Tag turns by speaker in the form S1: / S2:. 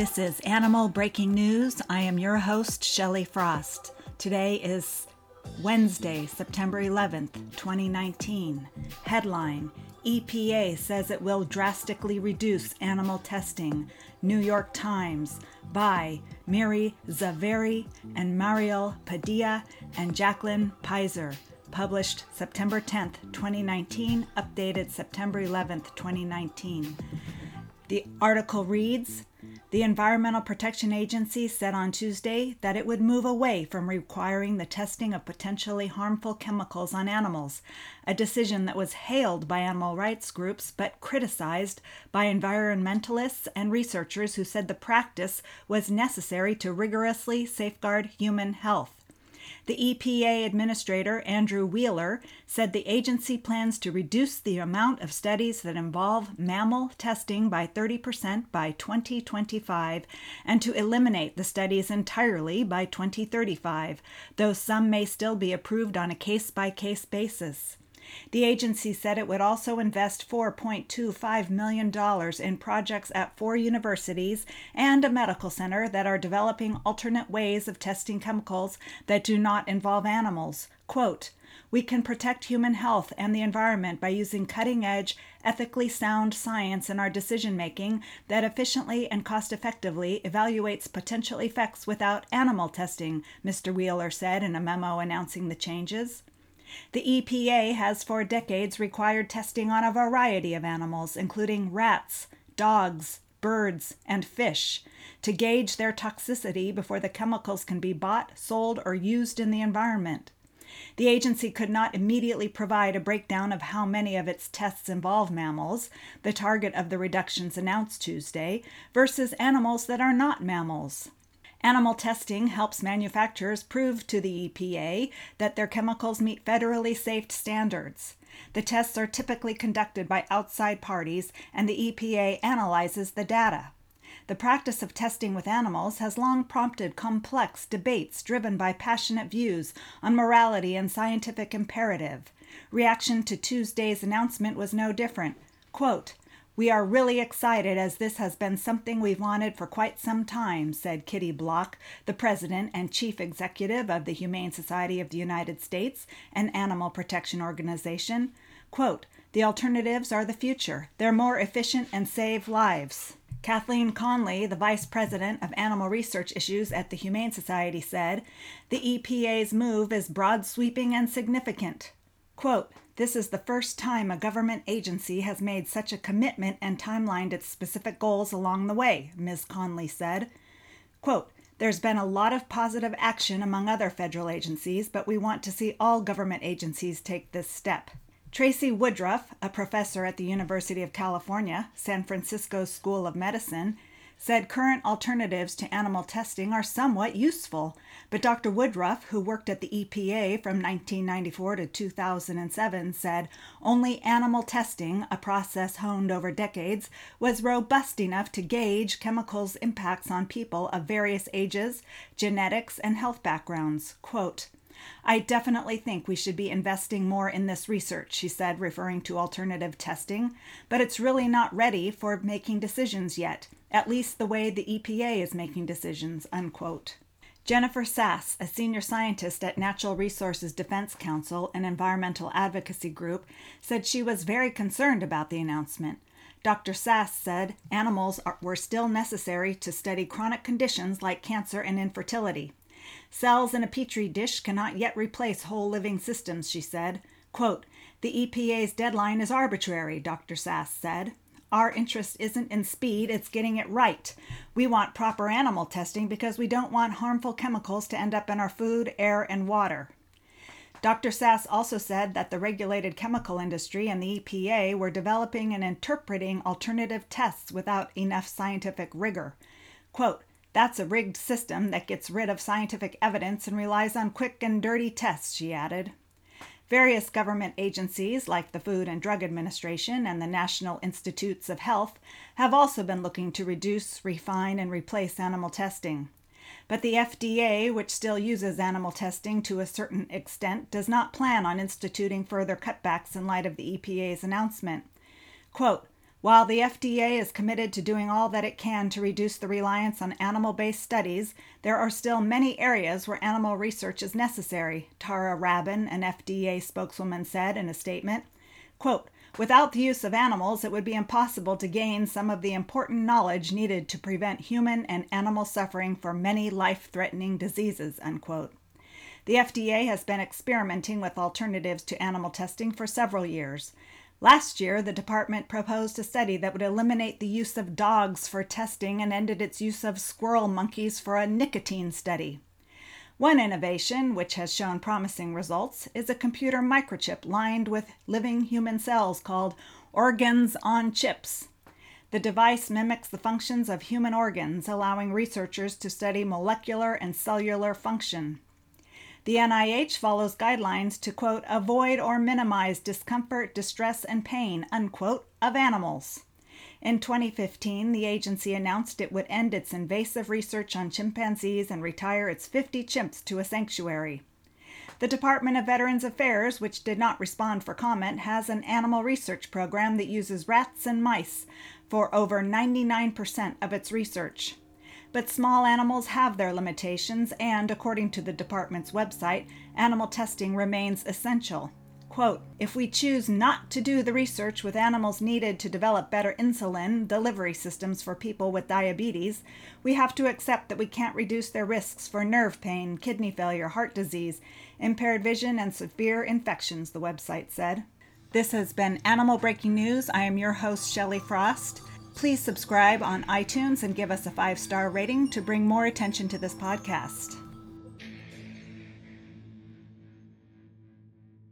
S1: This is Animal Breaking News. I am your host, Shelley Frost. Today is Wednesday, September 11th, 2019. Headline EPA says it will drastically reduce animal testing. New York Times by Mihir Zaveri and Mariel Padilla and Jacqueline Peiser. Published September 10th, 2019, updated September 11th, 2019. The article reads The Environmental Protection Agency said on Tuesday that it would move away from requiring the testing of potentially harmful chemicals on animals, a decision that was hailed by animal rights groups but criticized by environmentalists and researchers who said the practice was necessary to rigorously safeguard human health. The EPA Administrator, Andrew Wheeler, said the agency plans to reduce the amount of studies that involve mammal testing by 30% by 2025 and to eliminate the studies entirely by 2035, though some may still be approved on a case by case basis. The agency said it would also invest $4.25 million in projects at four universities and a medical center that are developing alternate ways of testing chemicals that do not involve animals. Quote, we can protect human health and the environment by using cutting edge, ethically sound science in our decision making that efficiently and cost effectively evaluates potential effects without animal testing, Mr. Wheeler said in a memo announcing the changes. The EPA has for decades required testing on a variety of animals, including rats, dogs, birds, and fish, to gauge their toxicity before the chemicals can be bought, sold, or used in the environment. The agency could not immediately provide a breakdown of how many of its tests involve mammals, the target of the reductions announced Tuesday, versus animals that are not mammals. Animal testing helps manufacturers prove to the EPA that their chemicals meet federally safe standards. The tests are typically conducted by outside parties, and the EPA analyzes the data. The practice of testing with animals has long prompted complex debates driven by passionate views on morality and scientific imperative. Reaction to Tuesday's announcement was no different. Quote, we are really excited as this has been something we've wanted for quite some time, said Kitty Block, the president and chief executive of the Humane Society of the United States, an animal protection organization. Quote, the alternatives are the future. They're more efficient and save lives. Kathleen Conlee, the vice president of animal research issues at the Humane Society, said the EPA's move is broad sweeping and significant. Quote, this is the first time a government agency has made such a commitment and timelined its specific goals along the way, Ms. Conlee said. Quote, there's been a lot of positive action among other federal agencies, but we want to see all government agencies take this step. Tracy Woodruff, a professor at the University of California, San Francisco School of Medicine, said current alternatives to animal testing are somewhat useful, but Dr. Woodruff, who worked at the EPA from 1994 to 2007, said only animal testing, a process honed over decades, was robust enough to gauge chemicals' impacts on people of various ages, genetics, and health backgrounds. Quote, I definitely think we should be investing more in this research, she said, referring to alternative testing, but it's really not ready for making decisions yet, at least the way the EPA is making decisions, unquote. Jennifer Sass, a senior scientist at Natural Resources Defense Council, an environmental advocacy group, said she was very concerned about the announcement. Dr. Sass said animals are, were still necessary to study chronic conditions like cancer and infertility. Cells in a petri dish cannot yet replace whole living systems, she said. Quote, the EPA's deadline is arbitrary, Dr. Sass said. Our interest isn't in speed, it's getting it right. We want proper animal testing because we don't want harmful chemicals to end up in our food, air, and water. Dr. Sass also said that the regulated chemical industry and the EPA were developing and interpreting alternative tests without enough scientific rigor. Quote, that's a rigged system that gets rid of scientific evidence and relies on quick and dirty tests, she added. Various government agencies, like the Food and Drug Administration and the National Institutes of Health, have also been looking to reduce, refine, and replace animal testing. But the FDA, which still uses animal testing to a certain extent, does not plan on instituting further cutbacks in light of the EPA's announcement. Quote, While the FDA is committed to doing all that it can to reduce the reliance on animal based studies, there are still many areas where animal research is necessary, Tara Rabin, an FDA spokeswoman, said in a statement. Quote, Without the use of animals, it would be impossible to gain some of the important knowledge needed to prevent human and animal suffering for many life threatening diseases. Unquote. The FDA has been experimenting with alternatives to animal testing for several years. Last year, the department proposed a study that would eliminate the use of dogs for testing and ended its use of squirrel monkeys for a nicotine study. One innovation, which has shown promising results, is a computer microchip lined with living human cells called organs on chips. The device mimics the functions of human organs, allowing researchers to study molecular and cellular function. The NIH follows guidelines to, quote, avoid or minimize discomfort, distress, and pain, unquote, of animals. In 2015, the agency announced it would end its invasive research on chimpanzees and retire its 50 chimps to a sanctuary. The Department of Veterans Affairs, which did not respond for comment, has an animal research program that uses rats and mice for over 99% of its research. But small animals have their limitations, and according to the department's website, animal testing remains essential. Quote, if we choose not to do the research with animals needed to develop better insulin delivery systems for people with diabetes, we have to accept that we can't reduce their risks for nerve pain, kidney failure, heart disease, impaired vision, and severe infections, the website said. This has been Animal Breaking News. I am your host, Shelley Frost. Please subscribe on iTunes and give us a five star rating to bring more attention to this podcast.